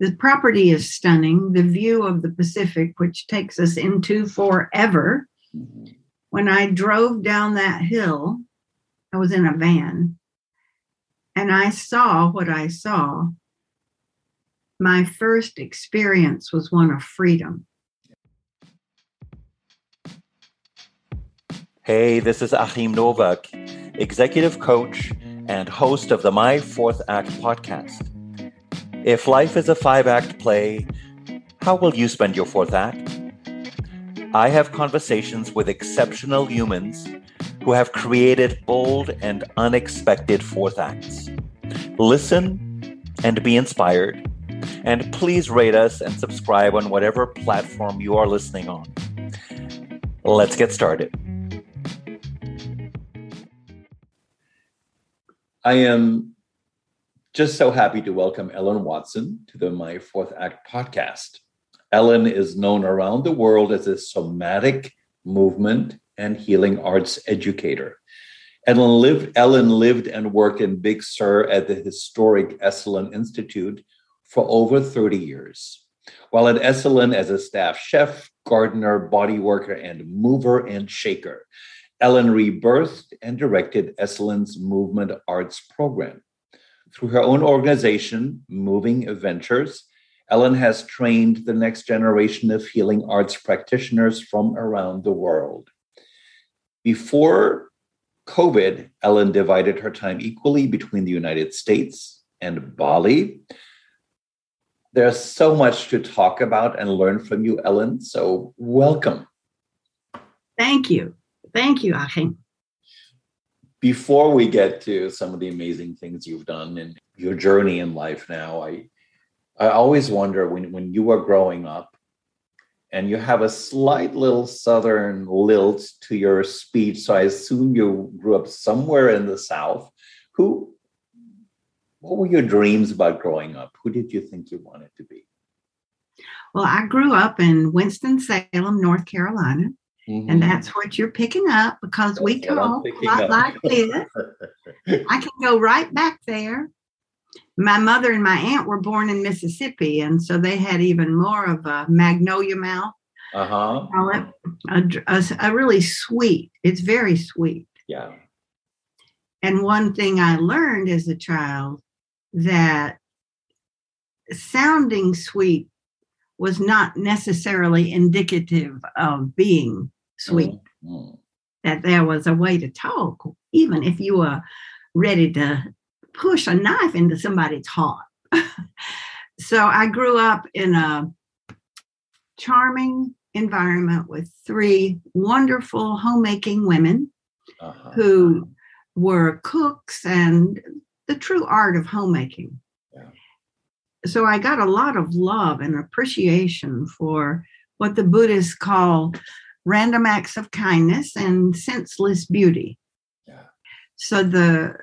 The property is stunning. The view of the Pacific, which takes us into forever. Mm-hmm. When I drove down that hill, I was in a van and I saw what I saw. My first experience was one of freedom. Hey, this is Achim Nowak, executive coach and host of the My Fourth Act podcast. If life is a five act play, how will you spend your fourth act? I have conversations with exceptional humans who have created bold and unexpected fourth acts. Listen and be inspired. And please rate us and subscribe on whatever platform you are listening on. Let's get started. I am just so happy to welcome Ellen Watson to the My Fourth Act podcast. Ellen is known around the world as a somatic movement and healing arts educator. Ellen lived, Ellen lived and worked in Big Sur at the historic Esalen Institute for over 30 years. While at Esalen as a staff chef, gardener, body worker, and mover and shaker, Ellen rebirthed and directed Esalen's movement arts program. Through her own organization, Moving Adventures, Ellen has trained the next generation of healing arts practitioners from around the world. Before COVID, Ellen divided her time equally between the United States and Bali. There's so much to talk about and learn from you, Ellen. So, welcome. Thank you. Thank you, Achim. Before we get to some of the amazing things you've done in your journey in life now, I I always wonder when, when you were growing up and you have a slight little southern lilt to your speech. So I assume you grew up somewhere in the South. Who what were your dreams about growing up? Who did you think you wanted to be? Well, I grew up in Winston-Salem, North Carolina. Mm-hmm. And that's what you're picking up because that's we talk a lot up. like this. I can go right back there my mother and my aunt were born in Mississippi, and so they had even more of a magnolia mouth. Uh huh. A, a, a, really sweet. It's very sweet. Yeah. And one thing I learned as a child that sounding sweet was not necessarily indicative of being sweet. Mm-hmm. That there was a way to talk, even if you were ready to push a knife into somebody's heart. so I grew up in a charming environment with three wonderful homemaking women uh-huh. who were cooks and the true art of homemaking. Yeah. So I got a lot of love and appreciation for what the Buddhists call random acts of kindness and senseless beauty. Yeah. So the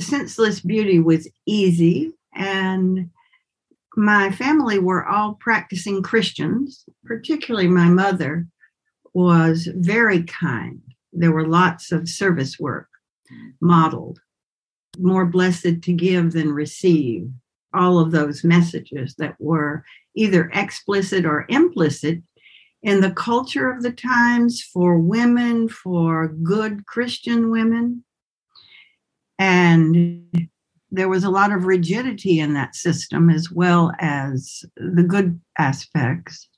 senseless beauty was easy and my family were all practicing christians particularly my mother was very kind there were lots of service work modeled more blessed to give than receive all of those messages that were either explicit or implicit in the culture of the times for women for good christian women and there was a lot of rigidity in that system as well as the good aspects.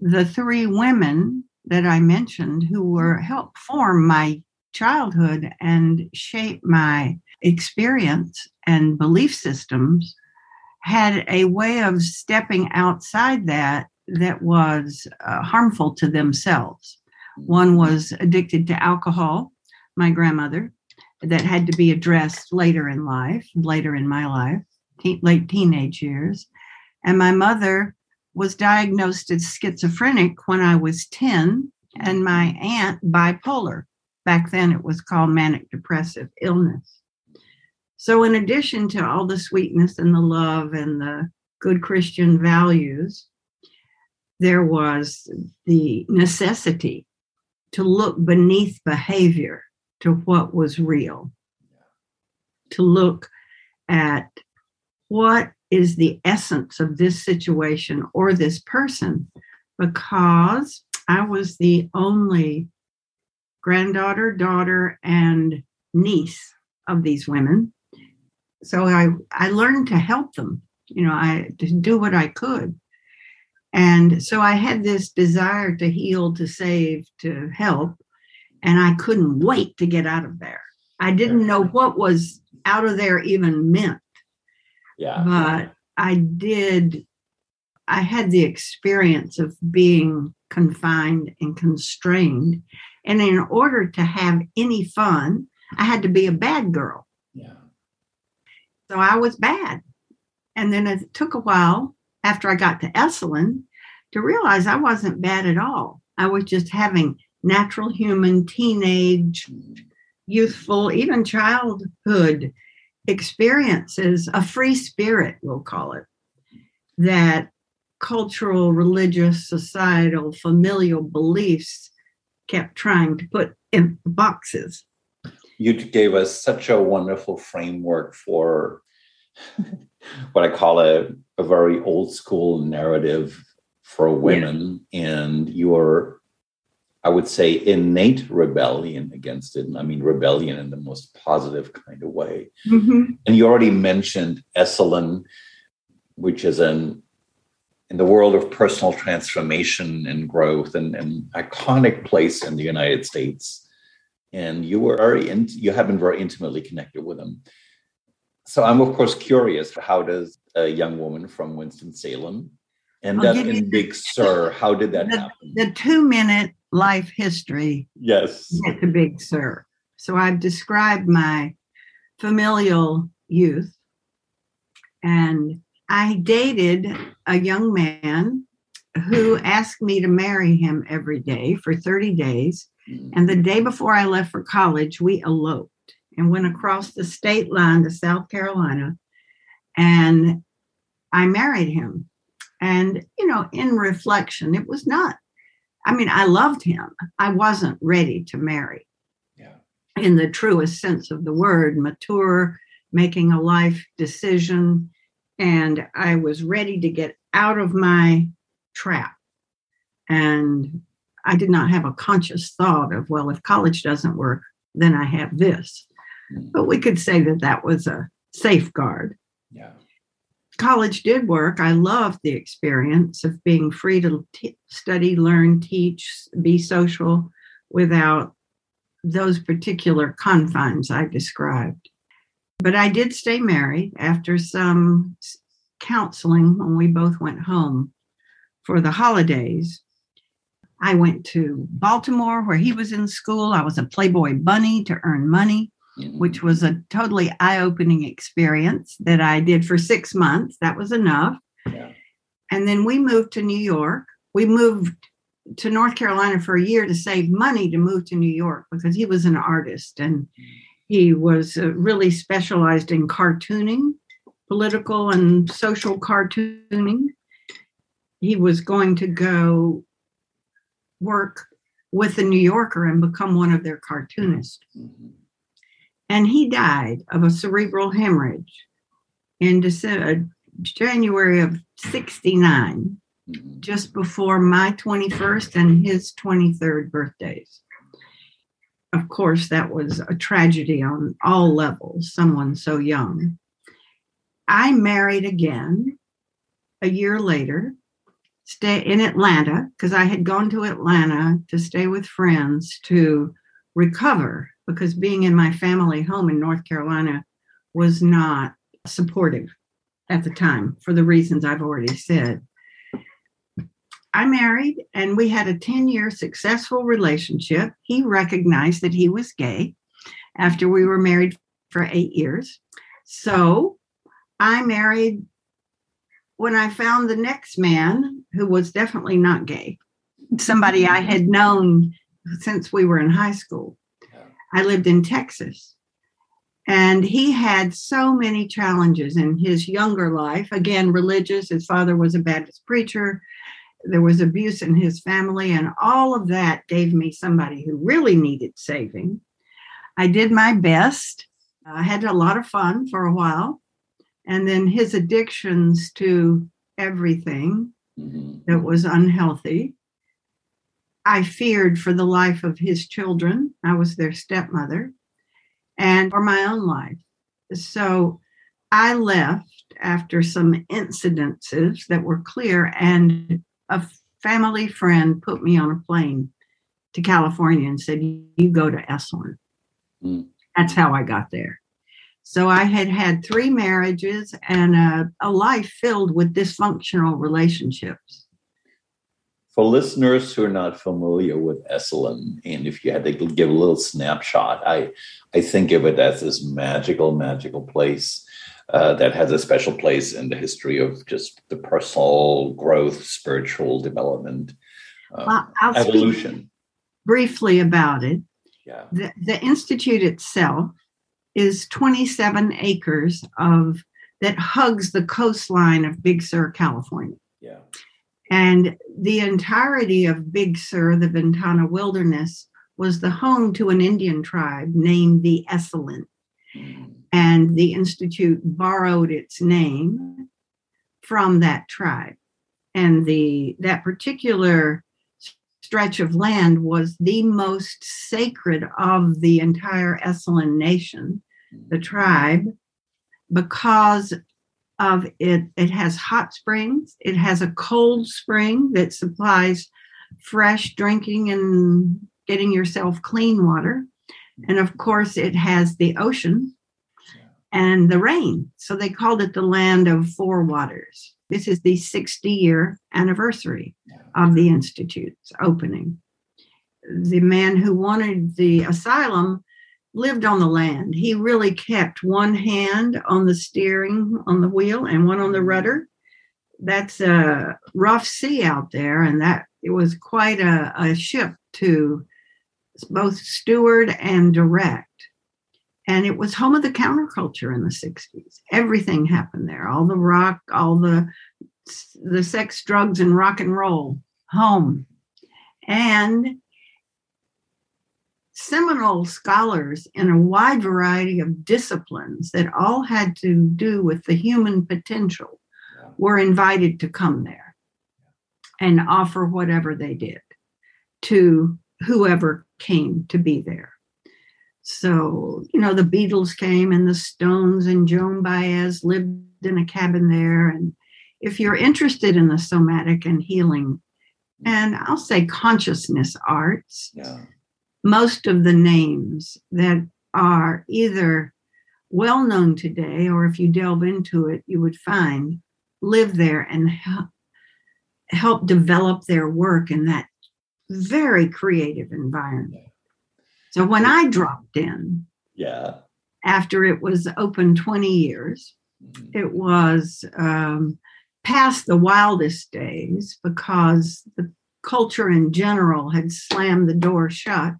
The three women that I mentioned who were helped form my childhood and shape my experience and belief systems had a way of stepping outside that that was uh, harmful to themselves. One was addicted to alcohol, my grandmother that had to be addressed later in life, later in my life, late teenage years. And my mother was diagnosed as schizophrenic when I was 10, and my aunt bipolar. Back then, it was called manic depressive illness. So, in addition to all the sweetness and the love and the good Christian values, there was the necessity to look beneath behavior to what was real, to look at what is the essence of this situation or this person because I was the only granddaughter, daughter, and niece of these women. So I, I learned to help them, you know, I to do what I could. And so I had this desire to heal, to save, to help, and I couldn't wait to get out of there. I didn't know what was out of there even meant. Yeah. But I did, I had the experience of being confined and constrained. And in order to have any fun, I had to be a bad girl. Yeah. So I was bad. And then it took a while after I got to Esalen to realize I wasn't bad at all. I was just having natural human teenage, youthful, even childhood experiences, a free spirit, we'll call it, that cultural, religious, societal, familial beliefs kept trying to put in boxes. You gave us such a wonderful framework for what I call a, a very old school narrative for women yeah. and your I would say innate rebellion against it. And I mean rebellion in the most positive kind of way. Mm-hmm. And you already mentioned Esalen, which is an in the world of personal transformation and growth and an iconic place in the United States. And you were very in, you have been very intimately connected with them. So I'm of course curious, how does a young woman from Winston-Salem end I'll up in Big Sur? How did that the, happen? The two minute life history yes to big sur so i've described my familial youth and i dated a young man who asked me to marry him every day for 30 days hmm. and the day before i left for college we eloped and went across the state line to south carolina and i married him and you know in reflection it was not I mean, I loved him. I wasn't ready to marry. Yeah. In the truest sense of the word, mature, making a life decision. And I was ready to get out of my trap. And I did not have a conscious thought of, well, if college doesn't work, then I have this. But we could say that that was a safeguard. Yeah college did work. I loved the experience of being free to t- study, learn, teach, be social without those particular confines I described. But I did stay married after some counseling when we both went home for the holidays. I went to Baltimore where he was in school. I was a Playboy bunny to earn money which was a totally eye opening experience that I did for six months. That was enough. Yeah. And then we moved to New York. We moved to North Carolina for a year to save money to move to New York because he was an artist and he was uh, really specialized in cartooning, political and social cartooning. He was going to go work with the New Yorker and become one of their cartoonists. Mm-hmm and he died of a cerebral hemorrhage in December, uh, January of 69, mm-hmm. just before my 21st and his 23rd birthdays. Of course, that was a tragedy on all levels, someone so young. I married again a year later, stay in Atlanta, because I had gone to Atlanta to stay with friends to recover because being in my family home in North Carolina was not supportive at the time for the reasons I've already said. I married and we had a 10 year successful relationship. He recognized that he was gay after we were married for eight years. So I married when I found the next man who was definitely not gay, somebody I had known since we were in high school. I lived in Texas. And he had so many challenges in his younger life. Again, religious. His father was a Baptist preacher. There was abuse in his family. And all of that gave me somebody who really needed saving. I did my best. I had a lot of fun for a while. and then his addictions to everything Mhm. that was unhealthy. I feared for the life of his children. I was their stepmother and for my own life. So I left after some incidences that were clear, and a family friend put me on a plane to California and said, You go to Esalen. Mm. That's how I got there. So I had had three marriages and a, a life filled with dysfunctional relationships. For listeners who are not familiar with Esalen, and if you had to give a little snapshot, I, I think of it as this magical, magical place uh, that has a special place in the history of just the personal growth, spiritual development, uh, Well, evolution. briefly about it. Yeah. The, the institute itself is 27 acres of that hugs the coastline of Big Sur, California. Yeah. And the entirety of Big Sur, the Ventana Wilderness, was the home to an Indian tribe named the Esalen. And the Institute borrowed its name from that tribe. And the that particular stretch of land was the most sacred of the entire Esalen nation, the tribe, because of it it has hot springs it has a cold spring that supplies fresh drinking and getting yourself clean water. And of course it has the ocean and the rain. So they called it the land of four waters. This is the 60 year anniversary of the institute's opening. The man who wanted the Esalen lived on the land. He really kept one hand on the steering on the wheel and one on the rudder. That's a rough sea out there, and that it was quite a, a ship to both steward and direct. And it was home of the counterculture in the 60s. Everything happened there. All the rock, all the the sex, drugs, and rock and roll. Home. And seminal scholars in a wide variety of disciplines that all had to do with the human potential Yeah. were invited to come there and offer whatever they did to whoever came to be there. So, you know, the Beatles came and the Stones and Joan Baez lived in a cabin there. And if you're interested in the somatic and healing, mm. and I'll say consciousness arts, Yeah. Most of the names that are either well known today or if you delve into it you would find live there and help, help develop their work in that very creative environment so when i dropped in Yeah. after it was open 20 years Mhm. it was um, past the wildest days because the culture in general had slammed the door shut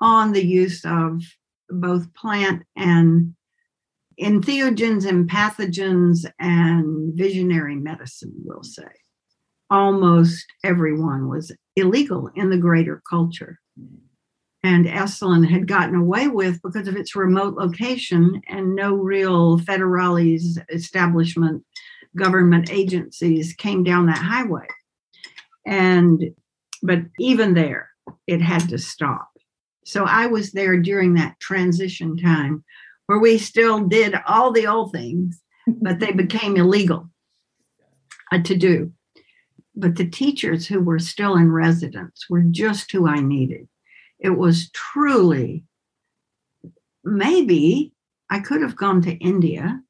on the use of both plant and entheogens and empathogens and visionary medicine, we'll say. Almost everyone was illegal in the greater culture. And Esalen had gotten away with because of its remote location and no real federales establishment government agencies came down that highway. And but even there, it had to stop. So I was there during that transition time where we still did all the old things, but they became illegal uh, to do. But the teachers who were still in residence were just who I needed. It was truly, maybe I could have gone to India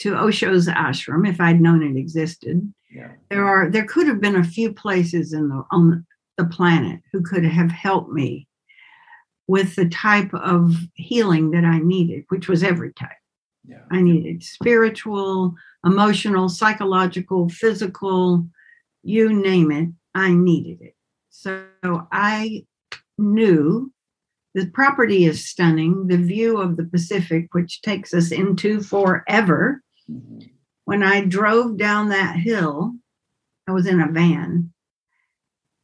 to Osho's ashram if I'd known it existed. Yeah. There are there could have been a few places in the on the planet who could have helped me with the type of healing that I needed, which was every type. Yeah. I needed spiritual, emotional, psychological, physical, you name it, I needed it. So I knew the property is stunning. The view of the Pacific, which takes us into forever. Mhm. When I drove down that hill, I was in a van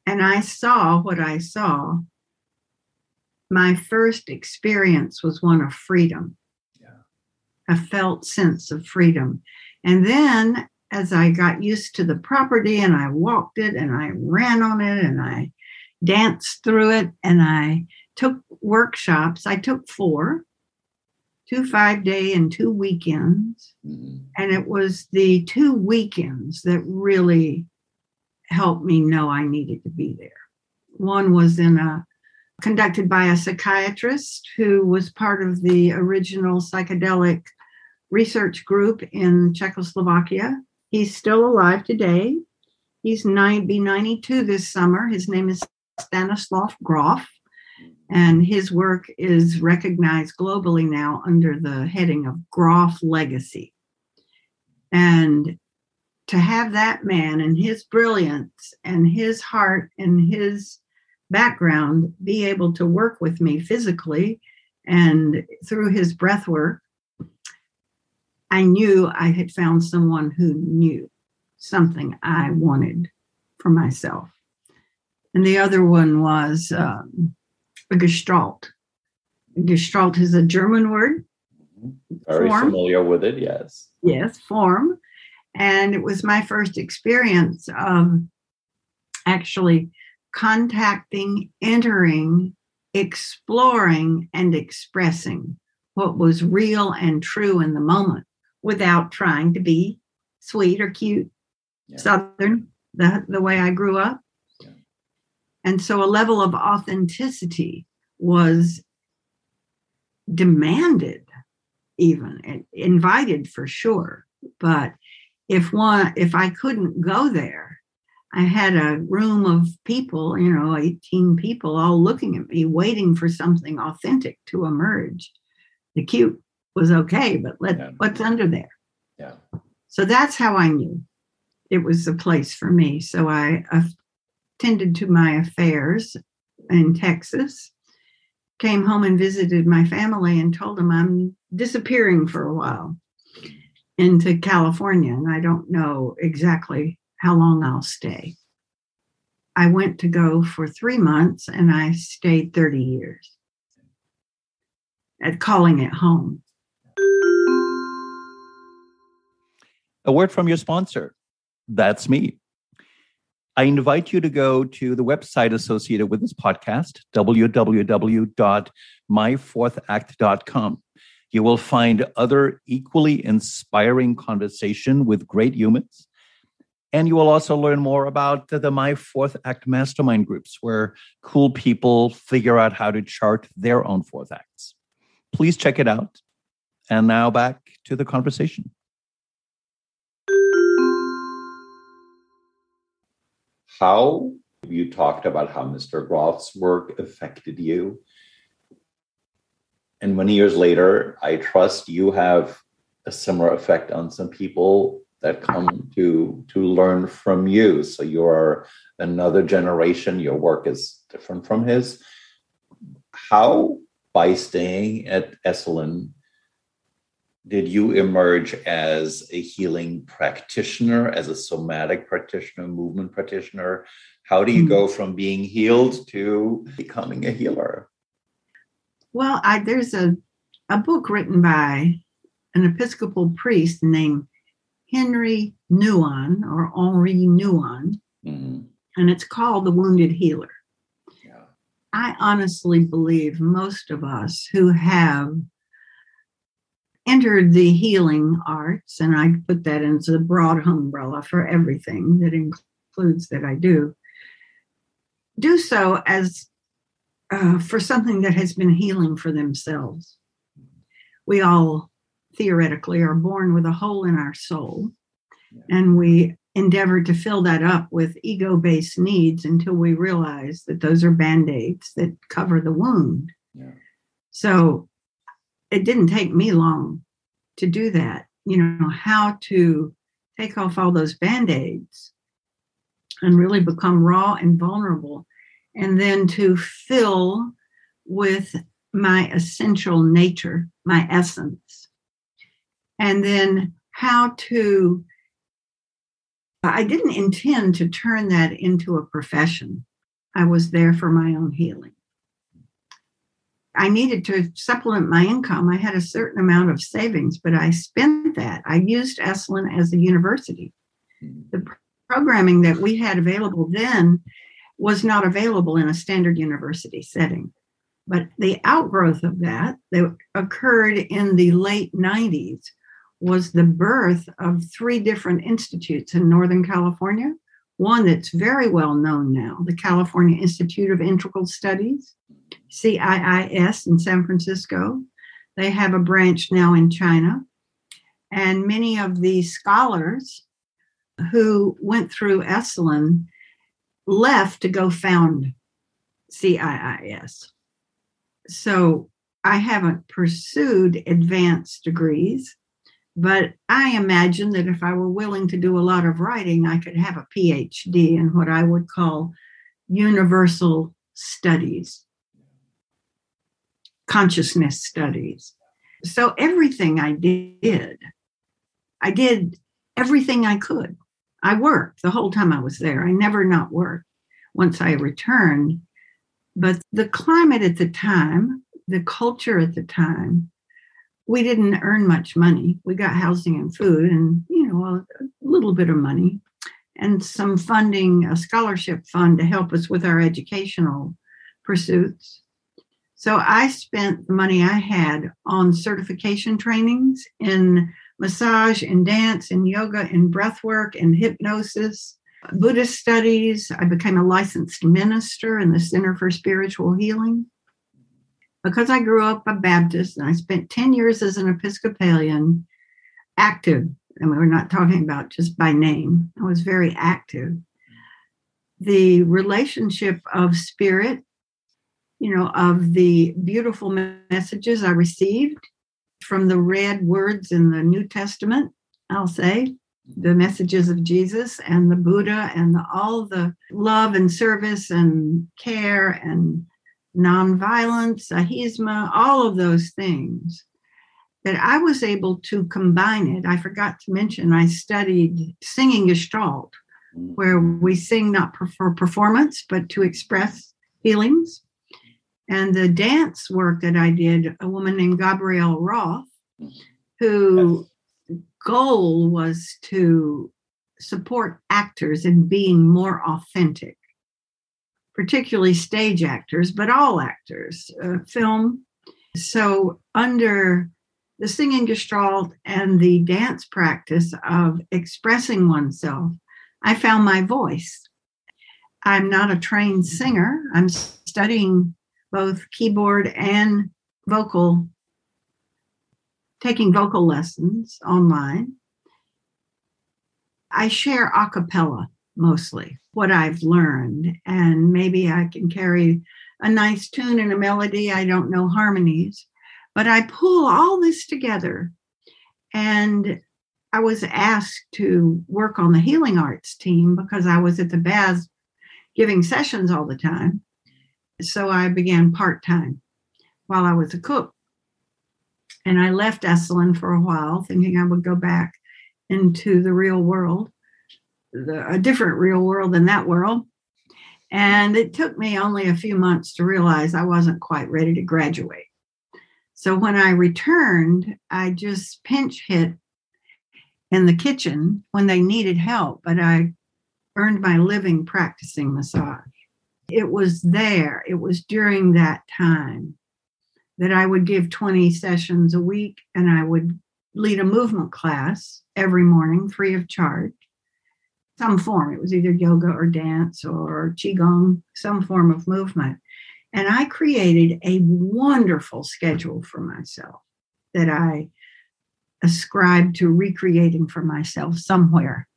and I saw what I saw. My first experience was one of freedom. Yeah. a felt sense of freedom. And then as I got used to the property and I walked it and I ran on it and I danced through it and I took workshops, I took four two five day and two weekends. Mm-hmm. And it was the two weekends that really helped me know I needed to be there. One was in a conducted by a psychiatrist who was part of the original psychedelic research group in Czechoslovakia. He's still alive today. He's nine, be 92 this summer. His name is Stanislav Grof, and his work is recognized globally now under the heading of Grof Legacy. And to have that man and his brilliance and his heart and his background be able to work with me physically and through his breath work, I knew I had found someone who knew something I wanted for myself. And the other one was um, a Gestalt. Gestalt is a German word. Very form. familiar with it, yes. Yes, form. And it was my first experience of actually contacting, entering, exploring, and expressing what was real and true in the moment without trying to be sweet or cute, yeah. Southern, the, the way I grew up. Yeah. And so a level of authenticity was demanded, even invited for sure. But if one, if I couldn't go there, I had a room of people, you know, 18 people all looking at me, waiting for something authentic to emerge. The cute was okay, but let, yeah. what's under there? Yeah. So that's how I knew it was a place for me. So I attended to my affairs in Texas, came home and visited my family and told them I'm disappearing for a while into California and I don't know exactly how long I'll stay. I went to go for three months and I stayed 30 years at calling it home. A word from your sponsor. That's me. I invite you to go to the website associated with this podcast, www.myfourthact.com. You will find other equally inspiring conversation with great humans. And you will also learn more about the, My Fourth Act mastermind groups, where cool people figure out how to chart their own fourth acts. Please check it out. And now back to the conversation. How you talked about how Mr. Grof's work affected you and many years later, I trust you have a similar effect on some people that come to to learn from you. So you are another generation. Your work is different from his. How, by staying at Esalen, did you emerge as a healing practitioner, as a somatic practitioner, movement practitioner? How do you hmm. go from being healed to becoming a healer? Well, I, there's a, a book written by an Episcopal priest named Henry Nouwen or Henri Nouwen, mm-hmm. and it's called The Wounded Healer. Yeah. I honestly believe most of us who have entered the healing arts, and I put that into the broad umbrella for everything that includes that I do, do so as uh, for something that has been healing for themselves. We all theoretically are born with a hole in our soul, and we endeavor to fill that up with ego based needs until we realize that those are band aids that cover the wound. Yeah. So it didn't take me long to do that. You know, how to take off all those band aids and really become raw and vulnerable and then to fill with my essential nature, my essence. And then how to, I didn't intend to turn that into a profession. I was there for my own healing. I needed to supplement my income. I had a certain amount of savings, but I spent that. I used Esalen as a university. The programming that we had available then was not available in a standard university setting. But the outgrowth of that that occurred in the late 90s was the birth of three different institutes in Northern California. One that's very well known now, the California Institute of Integral Studies, CIIS in San Francisco. They have a branch now in China. And many of the scholars who went through Esalen left to go found CIIS. So I haven't pursued advanced degrees, but I imagine that if I were willing to do a lot of writing, I could have a PhD in what I would call universal studies, consciousness studies. So everything I did, I did everything I could. I worked the whole time I was there. I never not worked once I returned. But the climate at the time, the culture at the time, we didn't earn much money. We got housing and food and, you know, a, a little bit of money and some funding, a scholarship fund to help us with our educational pursuits. So I spent the money I had on certification trainings in massage and dance and yoga and breath work and hypnosis, Buddhist studies. I became a licensed minister in the Center for Spiritual Healing. Because I grew up a Baptist and I spent 10 years as an Episcopalian, active, and we're not talking about just by name, I was very active. The relationship of spirit, you know, of the beautiful messages I received from the red words in the New Testament, I'll say, the messages of Jesus and the Buddha and the, all the love and service and care and nonviolence, ahimsa, all of those things, that I was able to combine it. I forgot to mention, I studied singing Gestalt, where we sing not for performance, but to express feelings. And the dance work that I did, a woman named Gabrielle Roth, who goal was to support actors in being more authentic, particularly stage actors, but all actors, uh, film. So, under the singing gestalt and the dance practice of expressing oneself, I found my voice. I'm not a trained singer. I'm studying both keyboard and vocal, taking vocal lessons online. I share a cappella mostly, what I've learned, and maybe I can carry a nice tune and a melody. I don't know harmonies, but I pull all this together. And I was asked to work on the healing arts team because I was at the baths giving sessions all the time. So I began part time while I was a cook. And I left Esalen for a while, thinking I would go back into the real world, the, a different real world than that world. And it took me only a few months to realize I wasn't quite ready to graduate. So when I returned, I just pinch hit in the kitchen when they needed help, but I earned my living practicing massage. It was there, it was during that time that I would give 20 sessions a week and I would lead a movement class every morning free of charge. Some form, it was either yoga or dance or qigong, some form of movement. And I created a wonderful schedule for myself that I ascribed to recreating for myself somewhere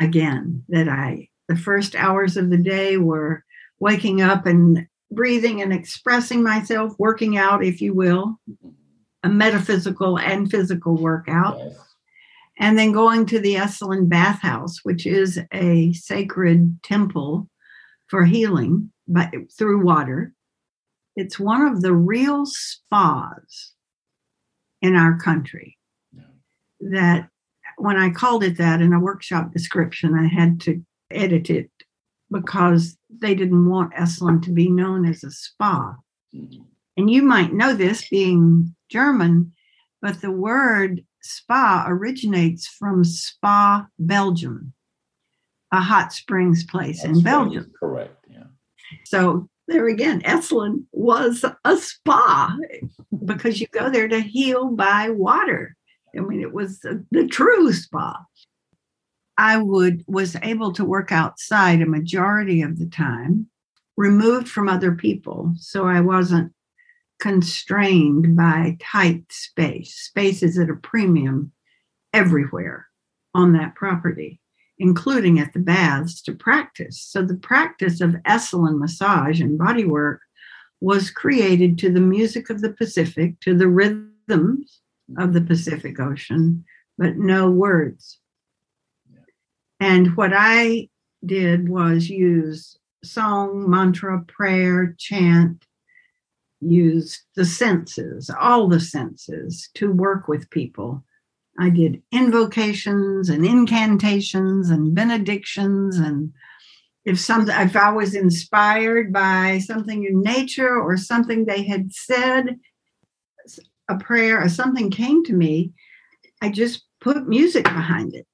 again. That I, the first hours of the day were waking up and breathing and expressing myself, working out, if you will, a metaphysical and physical workout. Yes. And then going to the Esalen bathhouse, which is a sacred temple for healing by, through water. It's one of the real spas in our country. That when I called it that in a workshop description, I had to edit it because they didn't want Esalen to be known as a spa. Mm-hmm. And you might know this being German, but the word spa originates from Spa, Belgium, a hot springs place in Belgium. Correct. Yeah. So there again, Esalen was a spa because you go there to heal by water. I mean, it was the, the true spa. I would was able to work outside a majority of the time, removed from other people, so I wasn't constrained by tight space. Space is at a premium everywhere on that property, including at the baths to practice. So the practice of Esalen massage and bodywork was created to the music of the Pacific, to the rhythms of the Pacific Ocean, but no words. And what I did was use song, mantra, prayer, chant, use the senses, all the senses to work with people. I did invocations and incantations and benedictions and if something if I was inspired by something in nature or something they had said, a prayer or something came to me, I just put music behind it.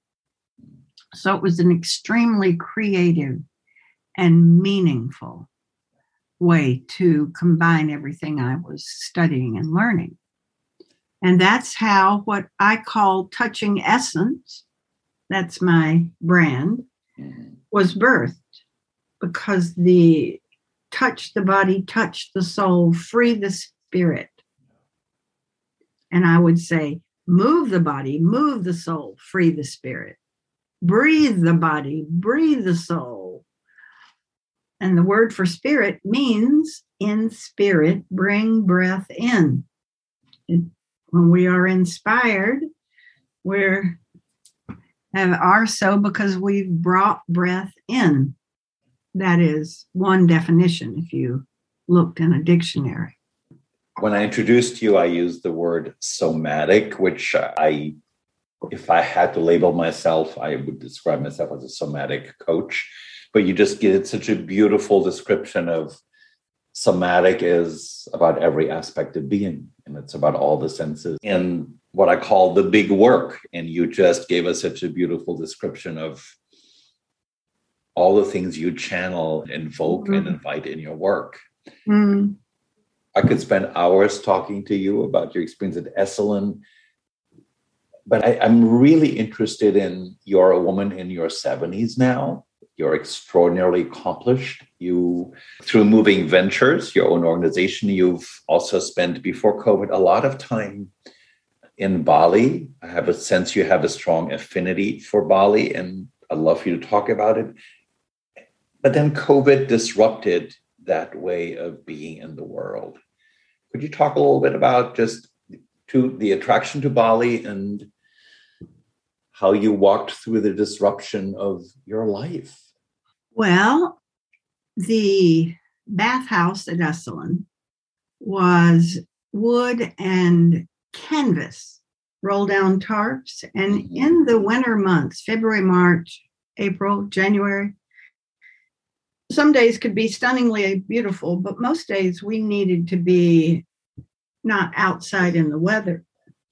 So it was an extremely creative and meaningful way to combine everything I was studying and learning. And that's how what I call touching essence, that's my brand, mm-hmm. was birthed because the touch the body, touch the soul, free the spirit. And I would say, move the body, move the soul, free the spirit. Breathe the body, breathe the soul. And the word for spirit means in spirit, bring breath in. When we are inspired, we're and are so because we've brought breath in. That is one definition if you looked in a dictionary. When I introduced you, I used the word somatic, which I, if I had to label myself, I would describe myself as a somatic coach. But you just get such a beautiful description of somatic is about every aspect of being, and it's about all the senses and what I call the big work. And you just gave us such a beautiful description of all the things you channel, invoke, mm-hmm. and invite in your work. Mm-hmm. I could spend hours talking to you about your experience at Esalen, but I, am really interested in you're a woman in your 70s now. You're extraordinarily accomplished. You, through moving ventures, your own organization, you've also spent before COVID a lot of time in Bali. I have a sense you have a strong affinity for Bali, and I'd love for you to talk about it. But then COVID disrupted that way of being in the world. Could you talk a little bit about just to the attraction to Bali and how you walked through the disruption of your life? Well, the bathhouse at Esalen was wood and canvas, roll down tarps. And mm-hmm. in the winter months, February, March, April, January, some days could be stunningly beautiful, but most days we needed to be not outside in the weather.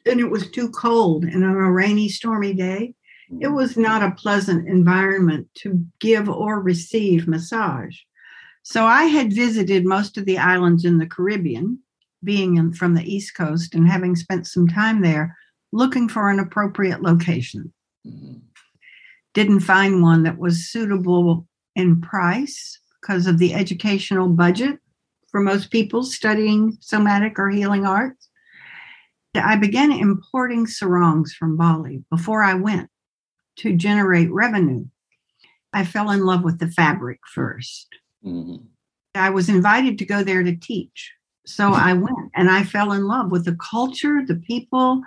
And it was too cold. And on a rainy, stormy day, it was not a pleasant environment to give or receive massage. So I had visited most of the islands in the Caribbean, being in, from the East Coast and having spent some time there, looking for an appropriate location. Mm-hmm. Didn't find one that was suitable in price because of the educational budget for most people studying somatic or healing arts. I began importing sarongs from Bali before I went to generate revenue. I fell in love with the fabric 1st mm-hmm. I was invited to go there to teach. So I went and I fell in love with the culture, the people,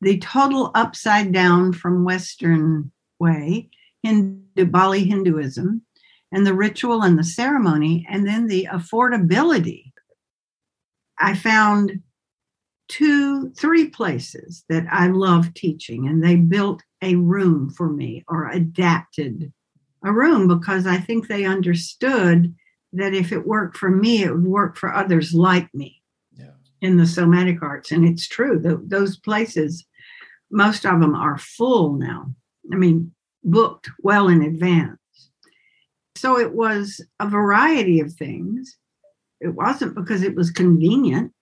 the total upside down from Western way, Hindu, Bali Hinduism, and the ritual and the ceremony, and then the affordability. I found two, three places that I love teaching, and they built a room for me or adapted a room because I think they understood that if it worked for me, it would work for others like me. Yeah. in the somatic arts. And it's true, the, those places, most of them are full now. I mean, booked well in advance. So it was a variety of things. It wasn't because it was convenient,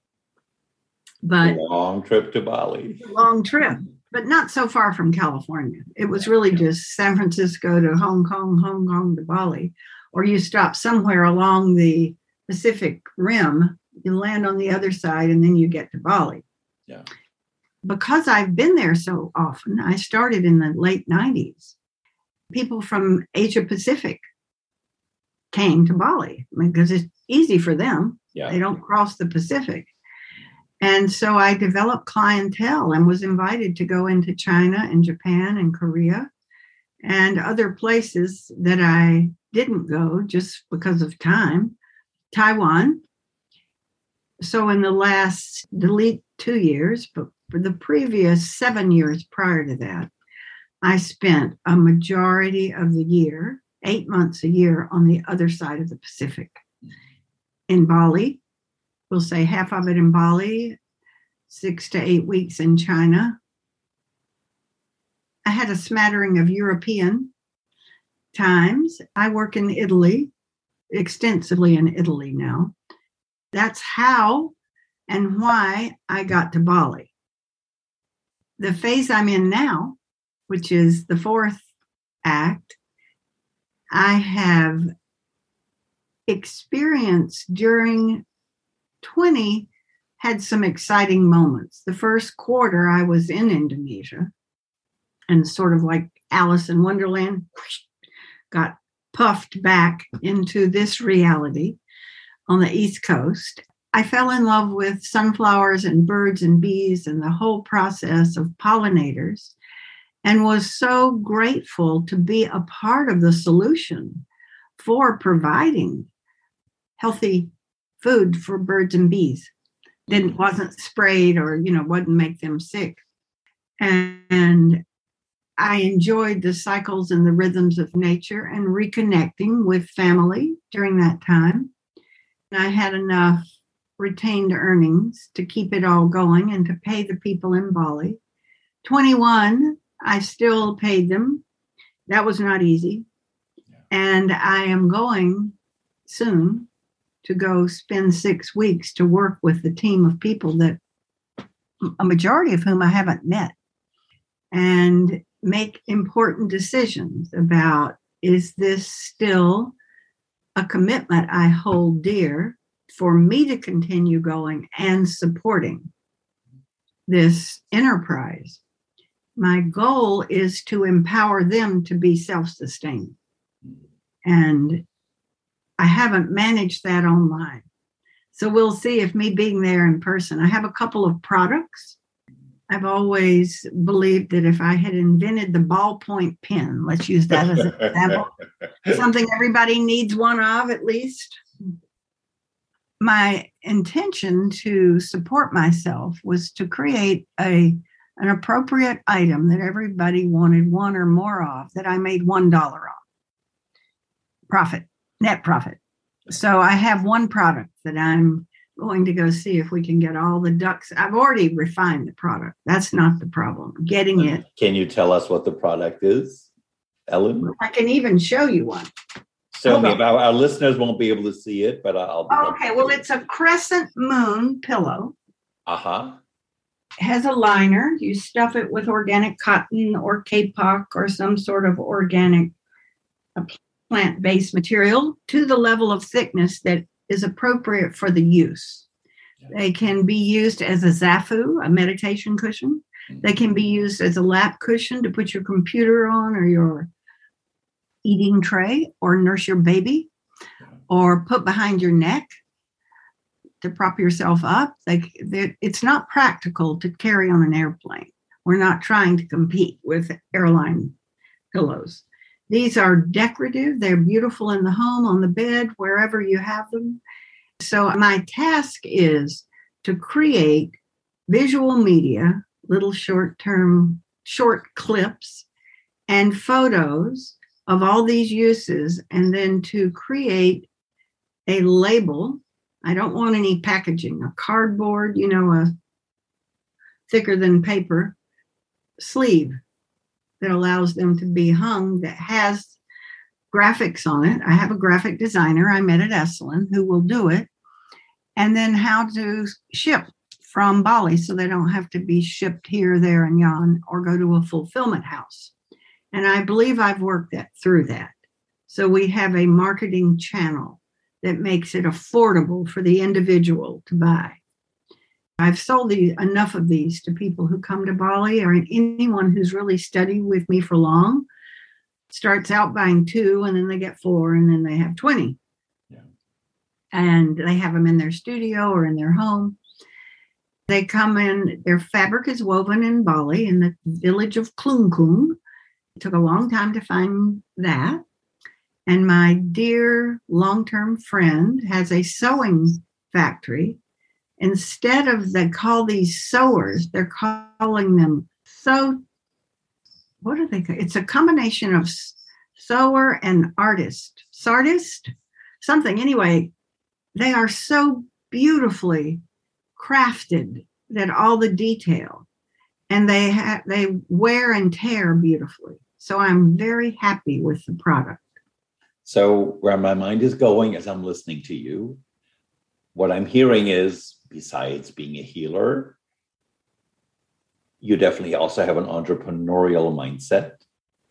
but a long trip to Bali. long trip, but not so far from California. It was really just San Francisco to Hong Kong, Hong Kong to Bali, or you stop somewhere along the Pacific Rim, you land on the other side, and then you get to Bali. Yeah. Because I've been there so often, I started in the late 90s. People from Asia Pacific came to Bali because it's easy for them. Yeah. They don't cross the Pacific. And so I developed clientele and was invited to go into China and Japan and Korea and other places that I didn't go just because of time. Taiwan. So in the last delete two years, but for the previous seven years prior to that, I spent a majority of the year, eight months a year, on the other side of the Pacific. In Bali, we'll say half of it in Bali, six to eight weeks in China. I had a smattering of European times. I work in Italy, extensively in Italy now. That's how and why I got to Bali. The phase I'm in now, which is the fourth act, I have experienced during 20 had some exciting moments. The first quarter, I was in Indonesia and sort of like Alice in Wonderland, got puffed back into this reality on the East Coast. I fell in love with sunflowers and birds and bees and the whole process of pollinators and was so grateful to be a part of the solution for providing healthy food for birds and bees. Didn't mm. wasn't sprayed or you know wouldn't make them sick. And, and i enjoyed the cycles and the rhythms of nature and reconnecting with family during that time. And i had enough retained earnings to keep it all going and to pay the people in bali. 21 i still paid them. That was not easy. And i am going soon to go spend six weeks to work with the team of people that a majority of whom I haven't met and make important decisions about is this still a commitment I hold dear for me to continue going and supporting this enterprise? My goal is to empower them to be self sustaining. And I haven't managed that online. So we'll see if me being there in person. I have a couple of products. I've always believed that if I had invented the ballpoint pen, let's use that as an example, something everybody needs one of at least. My intention to support myself was to create a an appropriate item that everybody wanted one or more of that I made one dollar on. Profit net profit. So I have one product that I'm going to go see if we can get all the ducks. I've already refined the product. That's not the problem. Getting it. Can you tell us what the product is, Ellen? I can even show you one. Show me. Our, our listeners won't be able to see it, but I'll. okay. Well, it's a crescent moon pillow. Uh huh. Has a liner. You stuff it with organic cotton or kapok or some sort of organic plant based material to the level of thickness that is appropriate for the use. They can be used as a zafu, a meditation cushion. Mm-hmm. They can be used as a lap cushion to put your computer on or your eating tray or nurse your baby or put behind your neck to prop yourself up. Like it's not practical to carry on an airplane. We're not trying to compete with airline pillows. These are decorative, they're beautiful in the home, on the bed, wherever you have them. So, my task is to create visual media, little short term, short clips, and photos of all these uses, and then to create a label. I don't want any packaging, a cardboard, you know, a thicker than paper sleeve that allows them to be hung that has graphics on it. I have a graphic designer I met at Esalen who will do it. And then how to ship from Bali so they don't have to be shipped here, there, and yon or go to a fulfillment house. And I believe I've worked that through that. So we have a marketing channel that makes it affordable for the individual to buy. I've sold these, enough of these to people who come to Bali or anyone who's really studied with me for long starts out buying two and then they get four and then they have 20. Yeah. And they have them in their studio or in their home. They come in, their fabric is woven in Bali in the village of Klungkung. It took a long time to find that. And my dear long term friend has a sewing factory. Instead of they call these sewers, they're calling them so. What are they It's a combination of sewer and artist, sardist, something. Anyway, they are so beautifully crafted that all the detail and they ha- they wear and tear beautifully. So I'm very happy with the product. So, where my mind is going as I'm listening to you, what I'm hearing is besides being a healer, you definitely also have an entrepreneurial mindset.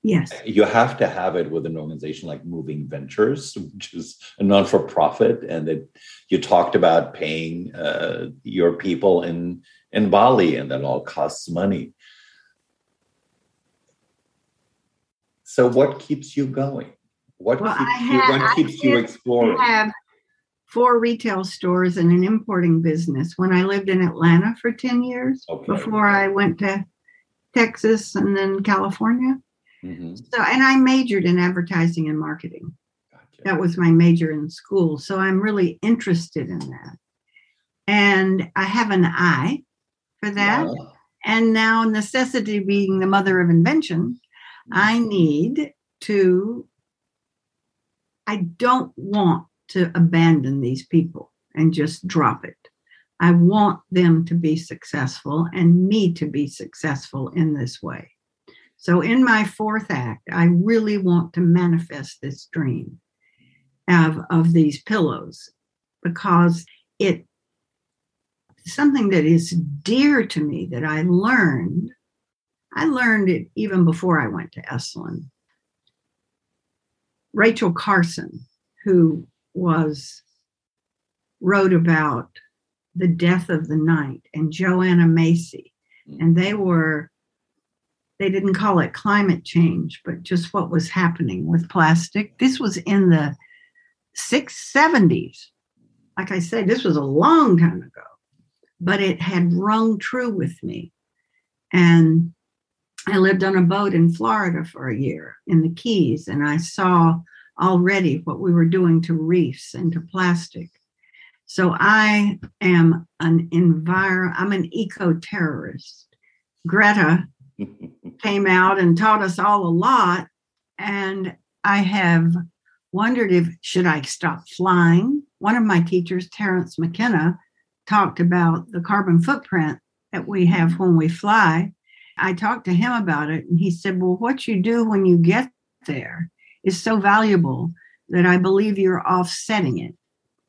Yes. You have to have it with an organization like Moving Ventures, which is a non for profit. And that you talked about paying uh, your people in, in Bali, and that all costs money. So, what keeps you going? What well, keeps, you, what keeps you exploring? I have four retail stores and an importing business when I lived in Atlanta for 10 years okay. before I went to Texas and then California. Mm-hmm. So, and I majored in advertising and marketing. Gotcha. That was my major in school. So I'm really interested in that. And I have an eye for that. Yeah. And now, necessity being the mother of invention, I mm-hmm. need to I don't want to abandon these people and just drop it. I want them to be successful and me to be successful in this way. So, in my fourth act, I really want to manifest this dream of, of these pillows because it something that is dear to me that I learned. I learned it even before I went to Esalen. Rachel Carson, who was wrote about the death of the night, and Joanna Macy, mm. and they were they didn't call it climate change, but just what was happening with plastic. This was in the six seventies. Like I said, this was a long time ago, but it had rung true with me. And I lived on a boat in Florida for a year in the Keys, and I saw already what we were doing to reefs and to plastic. So I am an envir I'm an eco-terrorist. Greta came out and taught us all a lot. And I have wondered if should I stop flying? One of my teachers, Terence McKenna, talked about the carbon footprint that we have when we fly. I talked to him about it, and he said, Well, what you do when you get there is so valuable that I believe you're offsetting it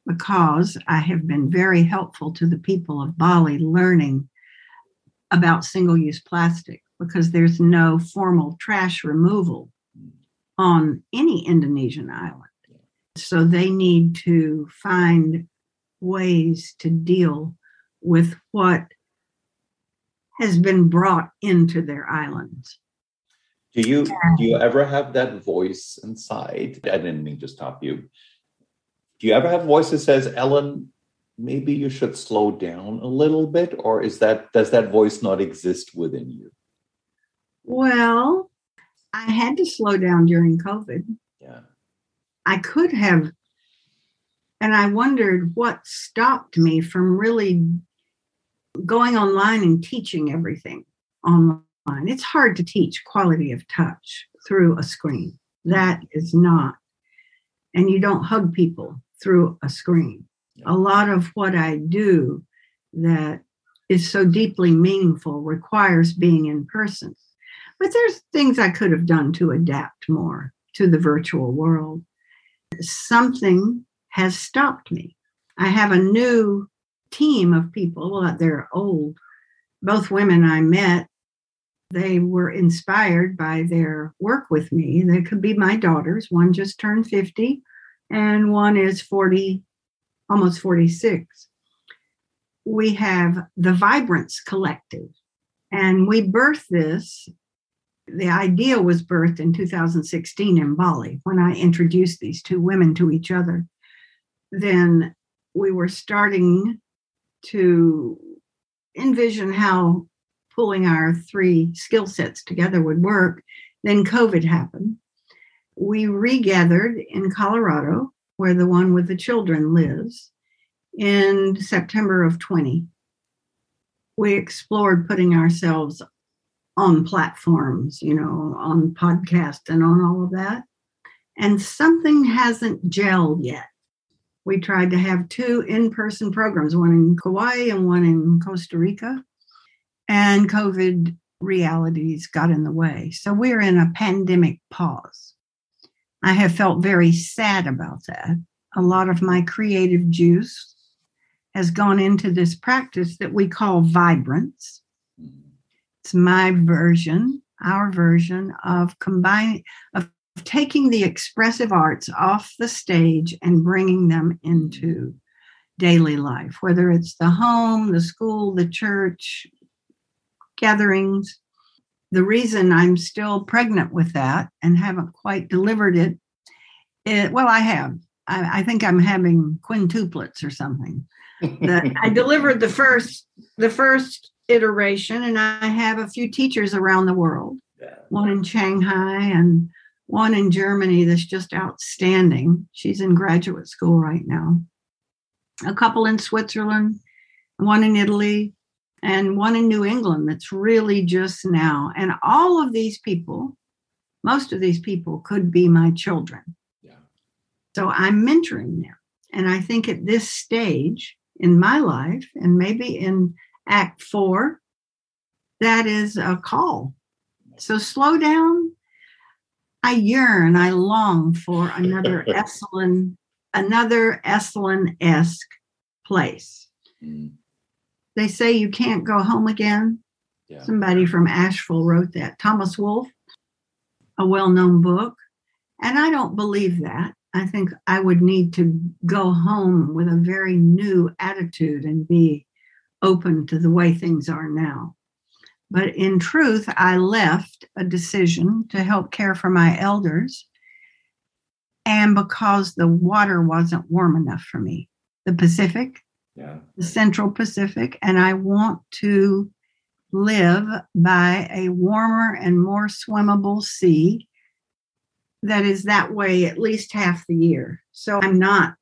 because I have been very helpful to the people of Bali learning about single use plastic because there's no formal trash removal on any Indonesian island. So they need to find ways to deal with what has been brought into their islands. Do you do you ever have that voice inside? I didn't mean to stop you. Do you ever have a voice that says, Ellen, maybe you should slow down a little bit? Or is that does that voice not exist within you? Well, I had to slow down during COVID. Yeah. I could have, and I wondered what stopped me from really going online and teaching everything online it's hard to teach quality of touch through a screen. That is not. And you don't hug people through a screen. A lot of what I do that is so deeply meaningful requires being in person. But there's things I could have done to adapt more to the virtual world. Something has stopped me. I have a new team of people. Well, they're old. Both women I met, they were inspired by their work with me. They could be my daughters. One just turned 50, and one is 40, almost 46. We have the Vibrance Collective, and we birthed this. The idea was birthed in 2016 in Bali when I introduced these two women to each other. Then we were starting to envision how pulling our three skill sets together would work. Then COVID happened. We regathered in Colorado, where the one with the children lives, in September of 20. We explored putting ourselves on platforms, you know, on podcast and on all of that. And something hasn't gelled yet we tried to have two in person programs, one in Kauai and one in Costa Rica. And COVID realities got in the way. So we're in a pandemic pause. I have felt very sad about that. A lot of my creative juice has gone into this practice that we call vibrance. It's my version, our version of combining, of taking the expressive arts off the stage and bringing them into daily life, whether it's the home, the school, the church, gatherings. The reason I'm still pregnant with that and haven't quite delivered it, it well, I have. I, I think I'm having quintuplets or something. the, I delivered the first the first iteration, and I have a few teachers around the world. Yeah. One in Shanghai and one in Germany that's just outstanding. She's in graduate school right now. A couple in Switzerland, one in Italy, and one in New England that's really just now. And all of these people, most of these people could be my children. Yeah. So I'm mentoring them. And I think at this stage in my life, and maybe in Act Four, that is a call. So slow down, I yearn, I long for another Esalen, another Esalen esque place. Mm. They say you can't go home again. Yeah. Somebody from Asheville wrote that. Thomas Wolfe, a well known book. And I don't believe that. I think I would need to go home with a very new attitude and be open to the way things are now. But in truth, I left a decision to help care for my elders. And because the water wasn't warm enough for me, the Pacific, yeah. the Central Pacific, and I want to live by a warmer and more swimmable sea that is that way at least half the year. So I'm not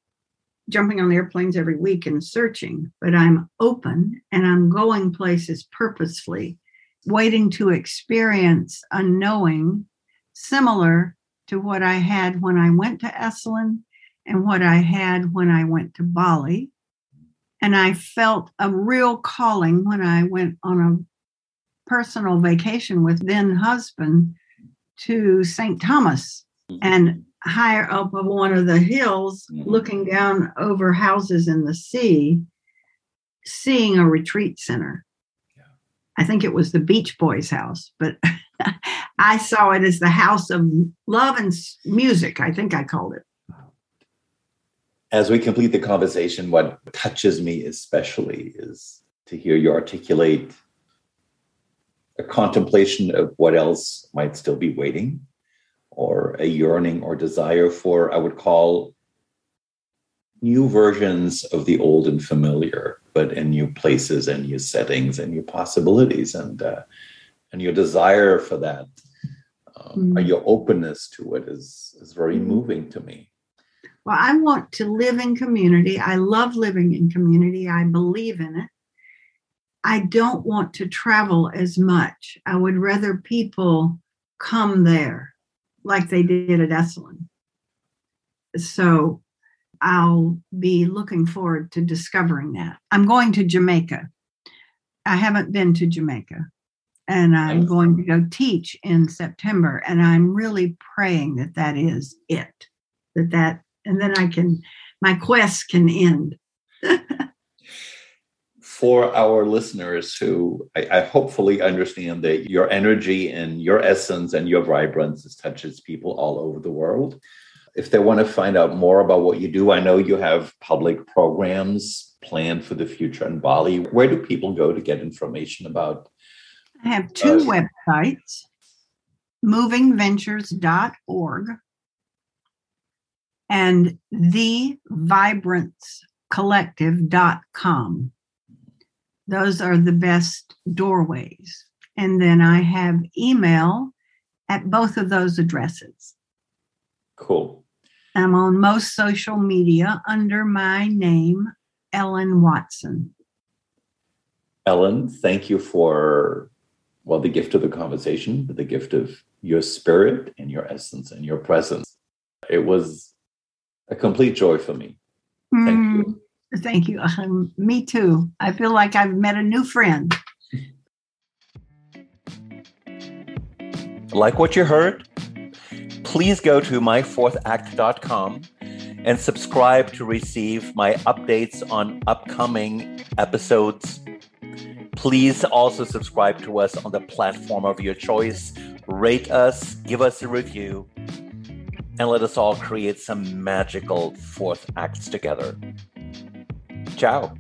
jumping on airplanes every week and searching, but I'm open and I'm going places purposefully waiting to experience a knowing similar to what I had when I went to Esalen and what I had when I went to Bali. And I felt a real calling when I went on a personal vacation with then husband to St. Thomas mm-hmm. and higher up of one of the hills, mm-hmm. looking down over houses in the sea, seeing a retreat center. I think it was the Beach Boys house, but I saw it as the house of love and music. I think I called it. As we complete the conversation, what touches me especially is to hear you articulate a contemplation of what else might still be waiting, or a yearning or desire for, I would call, new versions of the old and familiar but in new places and new settings and new possibilities and uh, and your desire for that um, mm. your openness to it is is very mm. moving to me well i want to live in community i love living in community i believe in it i don't want to travel as much i would rather people come there like they did at esalen so I'll be looking forward to discovering that. I'm going to Jamaica. I haven't been to Jamaica and I'm going to go teach in September. And I'm really praying that that is it, that that, and then I can, my quest can end. For our listeners who I, I, hopefully understand that your energy and your essence and your vibrance touches people all over the world. If they want to find out more about what you do, I know you have public programs planned for the future in Bali. Where do people go to get information about I have two uh, websites movingventures.org and thevibrancecollective.com. Those are the best doorways. And then I have email at both of those addresses. Cool. I'm on most social media under my name, Ellen Watson. Ellen, thank you for well, the gift of the conversation, but the gift of your spirit and your essence and your presence. It was a complete joy for me. Thank mm, you. Thank you. Um, me too. I feel like I've met a new friend. Like what you heard? Please go to myfourthact.com and subscribe to receive my updates on upcoming episodes Please also subscribe to us on the platform of your choice. Rate us, give us a review, and let us all create some magical fourth acts together. Ciao.